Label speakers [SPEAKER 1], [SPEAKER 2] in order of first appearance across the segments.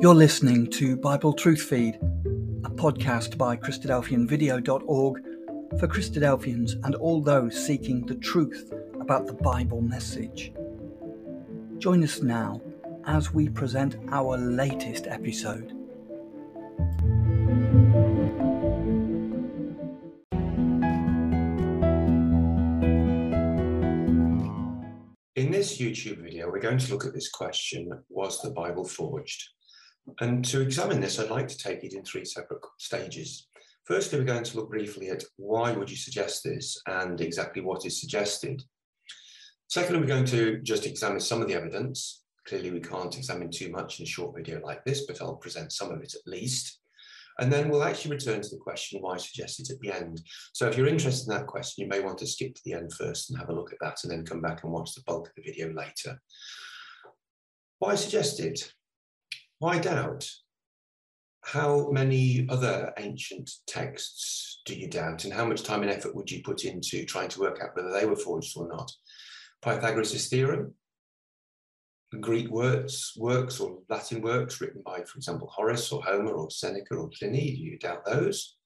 [SPEAKER 1] You're listening to Bible Truth Feed, a podcast by Christadelphianvideo.org for Christadelphians and all those seeking the truth about the Bible message. Join us now as we present our latest episode.
[SPEAKER 2] In this YouTube video, we're going to look at this question Was the Bible forged? And to examine this, I'd like to take it in three separate stages. Firstly, we're going to look briefly at why would you suggest this and exactly what is suggested. Secondly, we're going to just examine some of the evidence. Clearly, we can't examine too much in a short video like this, but I'll present some of it at least. And then we'll actually return to the question why suggest it at the end. So if you're interested in that question, you may want to skip to the end first and have a look at that and then come back and watch the bulk of the video later. Why suggest it? Why doubt? How many other ancient texts do you doubt, and how much time and effort would you put into trying to work out whether they were forged or not? Pythagoras' theorem, Greek works, works or Latin works written by, for example, Horace or Homer or Seneca or Pliny. Do you doubt those?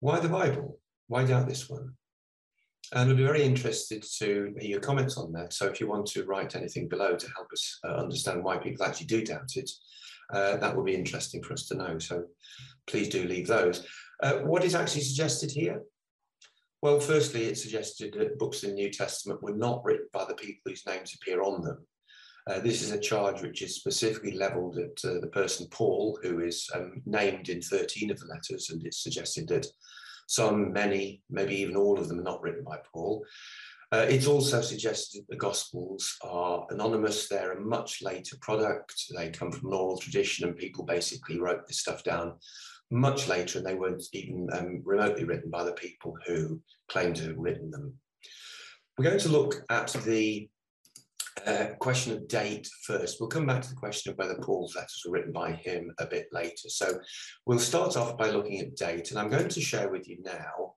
[SPEAKER 2] Why the Bible? Why doubt this one? And I'd be very interested to hear your comments on that. So if you want to write anything below to help us uh, understand why people actually do doubt it, uh, that would be interesting for us to know. So please do leave those. Uh, what is actually suggested here? Well, firstly, it suggested that books in the New Testament were not written by the people whose names appear on them. Uh, this is a charge which is specifically levelled at uh, the person Paul, who is um, named in 13 of the letters, and it's suggested that some, many, maybe even all of them are not written by Paul. Uh, it's also suggested that the Gospels are anonymous. They're a much later product. They come from an oral tradition, and people basically wrote this stuff down much later, and they weren't even um, remotely written by the people who claim to have written them. We're going to look at the question of date first. We'll come back to the question of whether Paul's letters were written by him a bit later. So we'll start off by looking at date, and I'm going to share with you now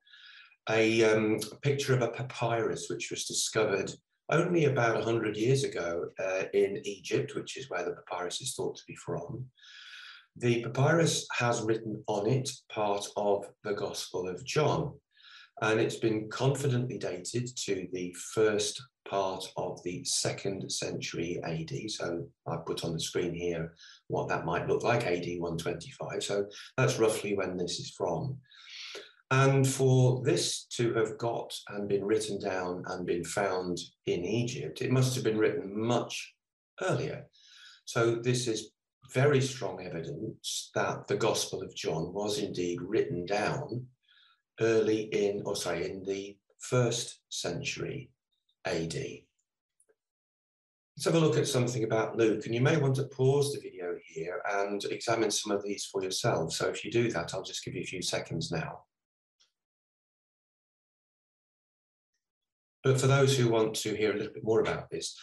[SPEAKER 2] a, um, picture of a papyrus which was discovered only about 100 years ago uh, in Egypt, which is where the papyrus is thought to be from. The papyrus has written on it part of the Gospel of John, and it's been confidently dated to the first part of the second century AD. So I put on the screen here what that might look like, AD 125. So that's roughly when this is from. And for this to have got and been written down and been found in Egypt, it must have been written much earlier. So this is very strong evidence that the Gospel of John was indeed written down early in, or sorry, in the first century AD. Let's have a look at something about Luke, and you may want to pause the video here and examine some of these for yourself. So if you do that, I'll just give you a few seconds now. But for those who want to hear a little bit more about this,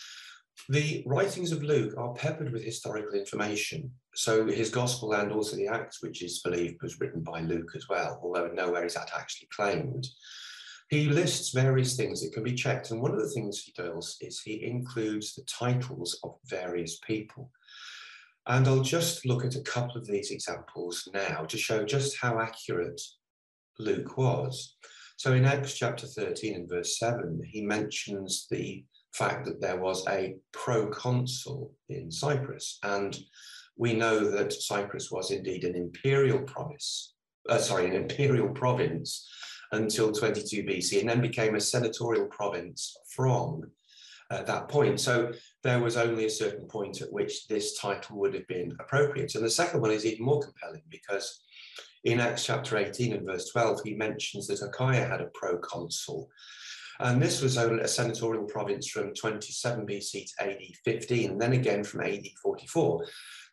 [SPEAKER 2] the writings of Luke are peppered with historical information. So his gospel and also the Acts, which is believed was written by Luke as well, although nowhere is that actually claimed. He lists various things that can be checked. And one of the things he does is he includes the titles of various people. And I'll just look at a couple of these examples now to show just how accurate Luke was. So in Acts chapter 13 and verse 7, he mentions the fact that there was a proconsul in Cyprus. And we know that Cyprus was indeed an imperial province, uh, sorry, an imperial province until 22 BC and then became a senatorial province from uh, that point. So there was only a certain point at which this title would have been appropriate. And the second one is even more compelling because in Acts chapter 18 and verse 12, he mentions that Achaia had a proconsul. And this was only a senatorial province from 27 BC to AD 15, and then again from AD 44.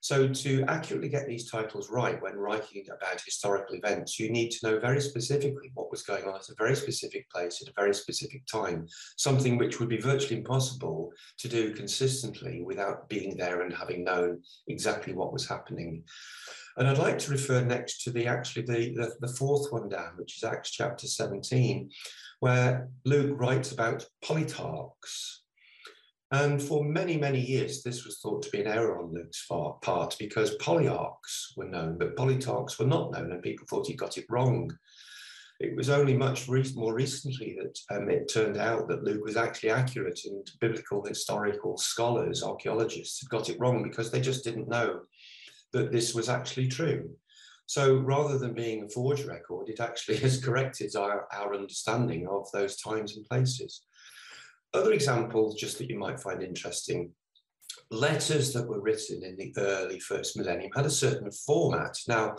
[SPEAKER 2] So to accurately get these titles right when writing about historical events, you need to know very specifically what was going on at a very specific place at a very specific time, something which would be virtually impossible to do consistently without being there and having known exactly what was happening. And I'd like to refer next to the actually the, the, the fourth one down, which is Acts chapter 17, where Luke writes about politarchs And for many, many years, this was thought to be an error on Luke's part because polyarchs were known, but politarchs were not known, and people thought he got it wrong. It was only much re more recently that um, it turned out that Luke was actually accurate, and biblical historical scholars, archaeologists, had got it wrong because they just didn't know that this was actually true. So rather than being a forged record, it actually has corrected our, our understanding of those times and places. Other examples, just that you might find interesting, letters that were written in the early first millennium had a certain format. Now,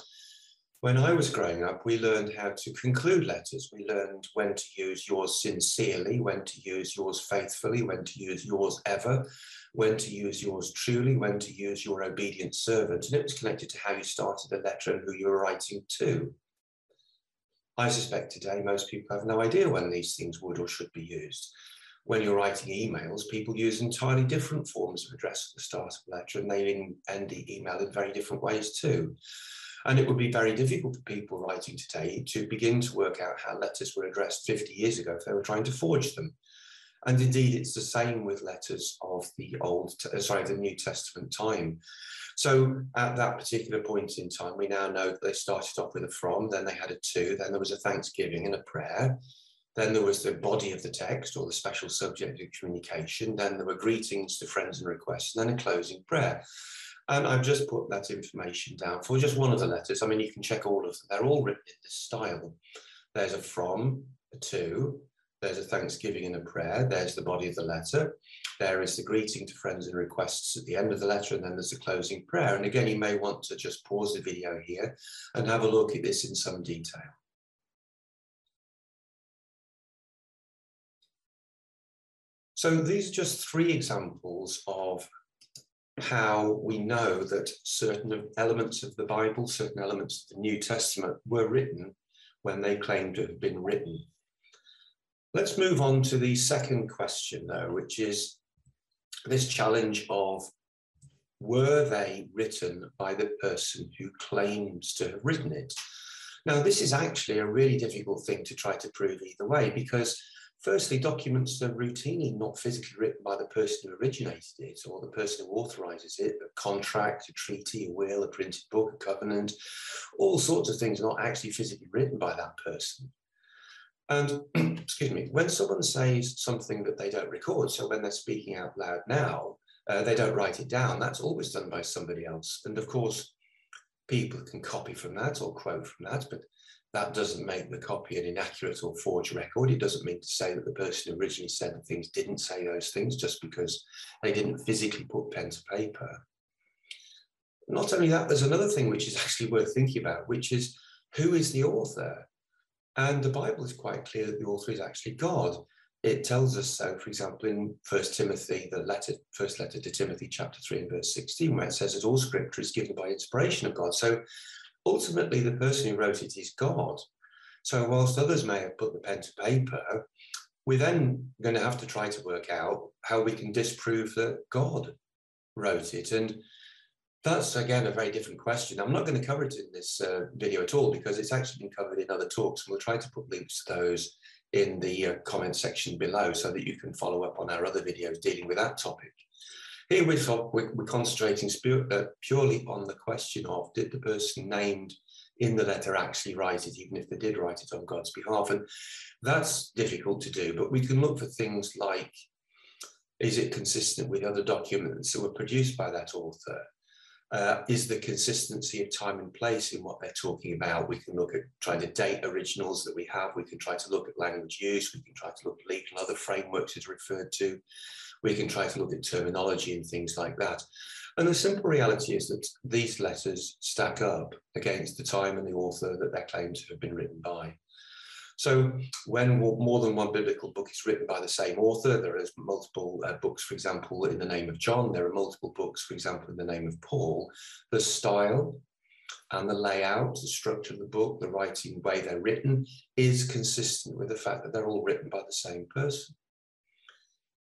[SPEAKER 2] when I was growing up, we learned how to conclude letters. We learned when to use yours sincerely, when to use yours faithfully, when to use yours ever, when to use yours truly, when to use your obedient servant. And it was connected to how you started the letter and who you were writing to. I suspect today most people have no idea when these things would or should be used when you're writing emails, people use entirely different forms of address at the start of a letter and they end the email in very different ways too. And it would be very difficult for people writing today to begin to work out how letters were addressed 50 years ago if they were trying to forge them. And indeed, it's the same with letters of the Old, uh, sorry, the New Testament time. So at that particular point in time, we now know that they started off with a from, then they had a to, then there was a thanksgiving and a prayer. Then there was the body of the text or the special subject of communication. Then there were greetings to friends and requests, and then a closing prayer. And I've just put that information down for just one of the letters. I mean, you can check all of them. They're all written in this style. There's a from, a to, there's a thanksgiving and a prayer. There's the body of the letter. There is the greeting to friends and requests at the end of the letter, and then there's a closing prayer. And again, you may want to just pause the video here and have a look at this in some detail. So these are just three examples of how we know that certain elements of the Bible, certain elements of the New Testament were written when they claim to have been written. Let's move on to the second question, though, which is this challenge of were they written by the person who claims to have written it? Now, this is actually a really difficult thing to try to prove either way because Firstly, documents are routinely not physically written by the person who originated it or the person who authorises it. A contract, a treaty, a will, a printed book, a covenant, all sorts of things are not actually physically written by that person. And excuse me, when someone says something that they don't record, so when they're speaking out loud now, uh, they don't write it down, that's always done by somebody else. And of course, people can copy from that or quote from that, but that doesn't make the copy an inaccurate or forged record. It doesn't mean to say that the person who originally said the things didn't say those things just because they didn't physically put pen to paper. Not only that, there's another thing which is actually worth thinking about, which is who is the author? And the Bible is quite clear that the author is actually God. It tells us so, for example, in First Timothy, the letter, first letter to Timothy, chapter 3 and verse 16, where it says that all scripture is given by inspiration of God. So ultimately the person who wrote it is God. So whilst others may have put the pen to paper, we're then going to have to try to work out how we can disprove that God wrote it. And that's again a very different question. I'm not going to cover it in this uh, video at all because it's actually been covered in other talks. And we'll try to put links to those in the uh, comment section below so that you can follow up on our other videos dealing with that topic. Here we're, we're concentrating uh, purely on the question of did the person named in the letter actually write it, even if they did write it on God's behalf. And that's difficult to do, but we can look for things like is it consistent with other documents that were produced by that author? Uh, is the consistency of time and place in what they're talking about? We can look at trying to date originals that we have. We can try to look at language use. We can try to look at legal other frameworks as referred to we can try to look at terminology and things like that. And the simple reality is that these letters stack up against the time and the author that they're claimed to have been written by. So when more than one biblical book is written by the same author, there are multiple uh, books, for example, in the name of John, there are multiple books, for example, in the name of Paul, the style and the layout, the structure of the book, the writing way they're written is consistent with the fact that they're all written by the same person.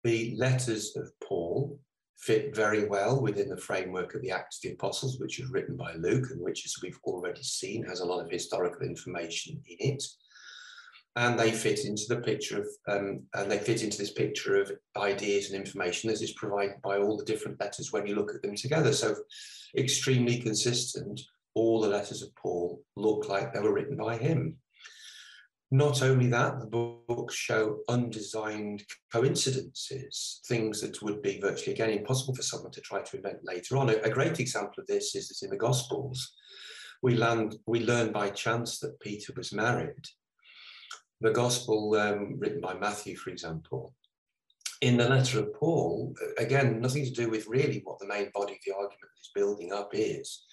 [SPEAKER 2] The letters of Paul fit very well within the framework of the Acts of the Apostles, which is written by Luke and which, as we've already seen, has a lot of historical information in it. and they fit into the picture of um, and they fit into this picture of ideas and information that is provided by all the different letters when you look at them together so extremely consistent all the letters of paul look like they were written by him not only that the books show undesigned coincidences things that would be virtually again impossible for someone to try to invent later on a, great example of this is that in the gospels we we learn by chance that peter was married the gospel um, written by Matthew, for example, in the letter of Paul, again, nothing to do with really what the main body of the argument is building up is.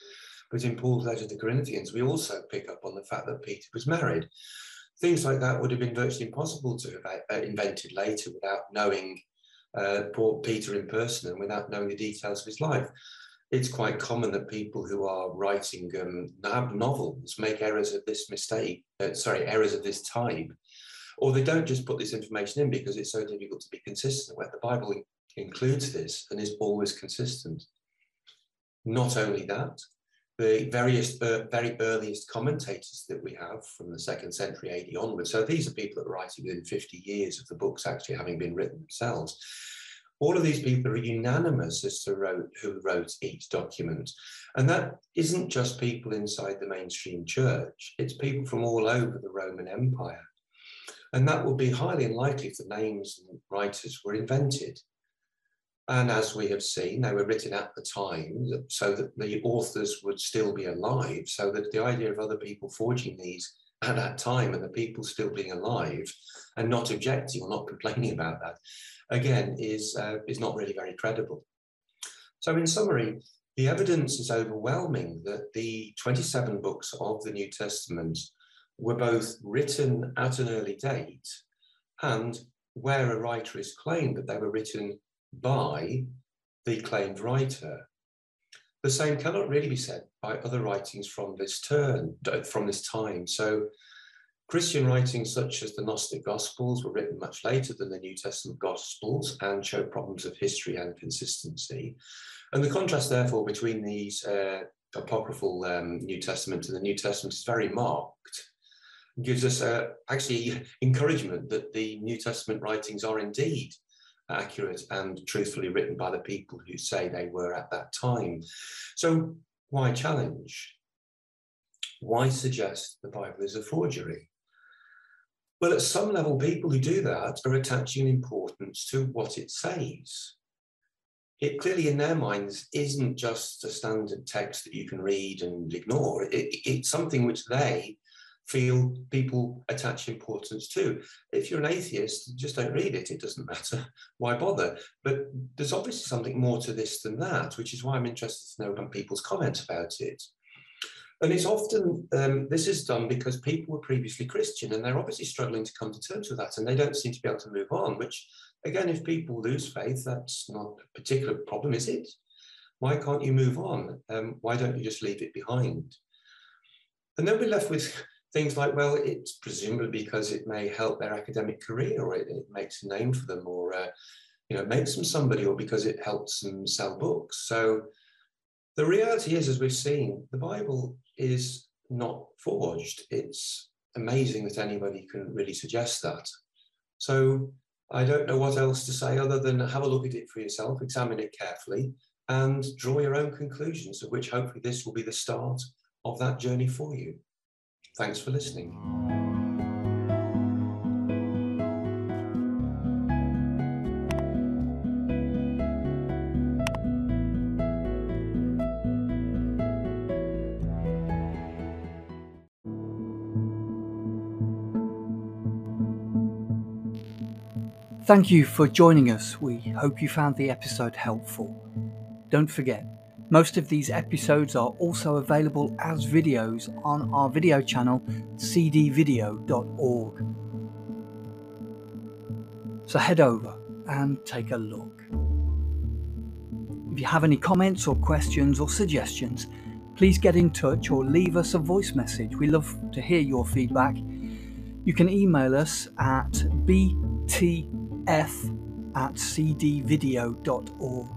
[SPEAKER 2] But in Paul's letter to the Corinthians, we also pick up on the fact that Peter was married. Things like that would have been virtually impossible to have uh, invented later without knowing uh, Peter in person and without knowing the details of his life. It's quite common that people who are writing um, novels make errors of this mistake, uh, sorry, errors of this type or they don't just put this information in because it's so difficult to be consistent, where the Bible includes this and is always consistent. Not only that, the various uh, very earliest commentators that we have from the second century AD onwards, so these are people that are writing within 50 years of the books actually having been written themselves. All of these people are unanimous as to wrote, who wrote each document. And that isn't just people inside the mainstream church, it's people from all over the Roman Empire. And that would be highly unlikely if the names and writers were invented. And as we have seen, they were written at the time so that the authors would still be alive, so that the idea of other people forging these at that time and the people still being alive and not objecting or not complaining about that, again, is, uh, is not really very credible. So, in summary, the evidence is overwhelming that the 27 books of the New Testament were both written at an early date and where a writer is claimed that they were written by the claimed writer. The same cannot really be said by other writings from this turn, from this time. So Christian writings such as the Gnostic Gospels were written much later than the New Testament Gospels and show problems of history and consistency. And the contrast, therefore, between these uh, apocryphal um, New Testament and the New Testament is very marked gives us uh, actually encouragement that the New Testament writings are indeed accurate and truthfully written by the people who say they were at that time. So, why challenge? Why suggest the Bible is a forgery? Well, at some level, people who do that are attaching importance to what it says. It clearly, in their minds, isn't just a standard text that you can read and ignore. It, it's something which they feel people attach importance to. If you're an atheist, just don't read it, it doesn't matter. Why bother? But there's obviously something more to this than that, which is why I'm interested to know about people's comments about it. And it's often, um, this is done because people were previously Christian and they're obviously struggling to come to terms with that and they don't seem to be able to move on, which, again, if people lose faith, that's not a particular problem, is it? Why can't you move on? Um, why don't you just leave it behind? And then we're left with things like, well, it's presumably because it may help their academic career or it, it makes a name for them or, uh, you know, makes them somebody or because it helps them sell books. So the reality is, as we've seen, the Bible is not forged. It's amazing that anybody can really suggest that. So I don't know what else to say other than have a look at it for yourself, examine it carefully, and draw your own conclusions, of which hopefully this will be the start of that journey for you. Thanks for listening.
[SPEAKER 1] Thank you for joining us. We hope you found the episode helpful. Don't forget, most of these episodes are also available as videos on our video channel cdvideo.org. So head over and take a look. If you have any comments or questions or suggestions, please get in touch or leave us a voice message. We love to hear your feedback. You can email us at btf at cdvideo.org.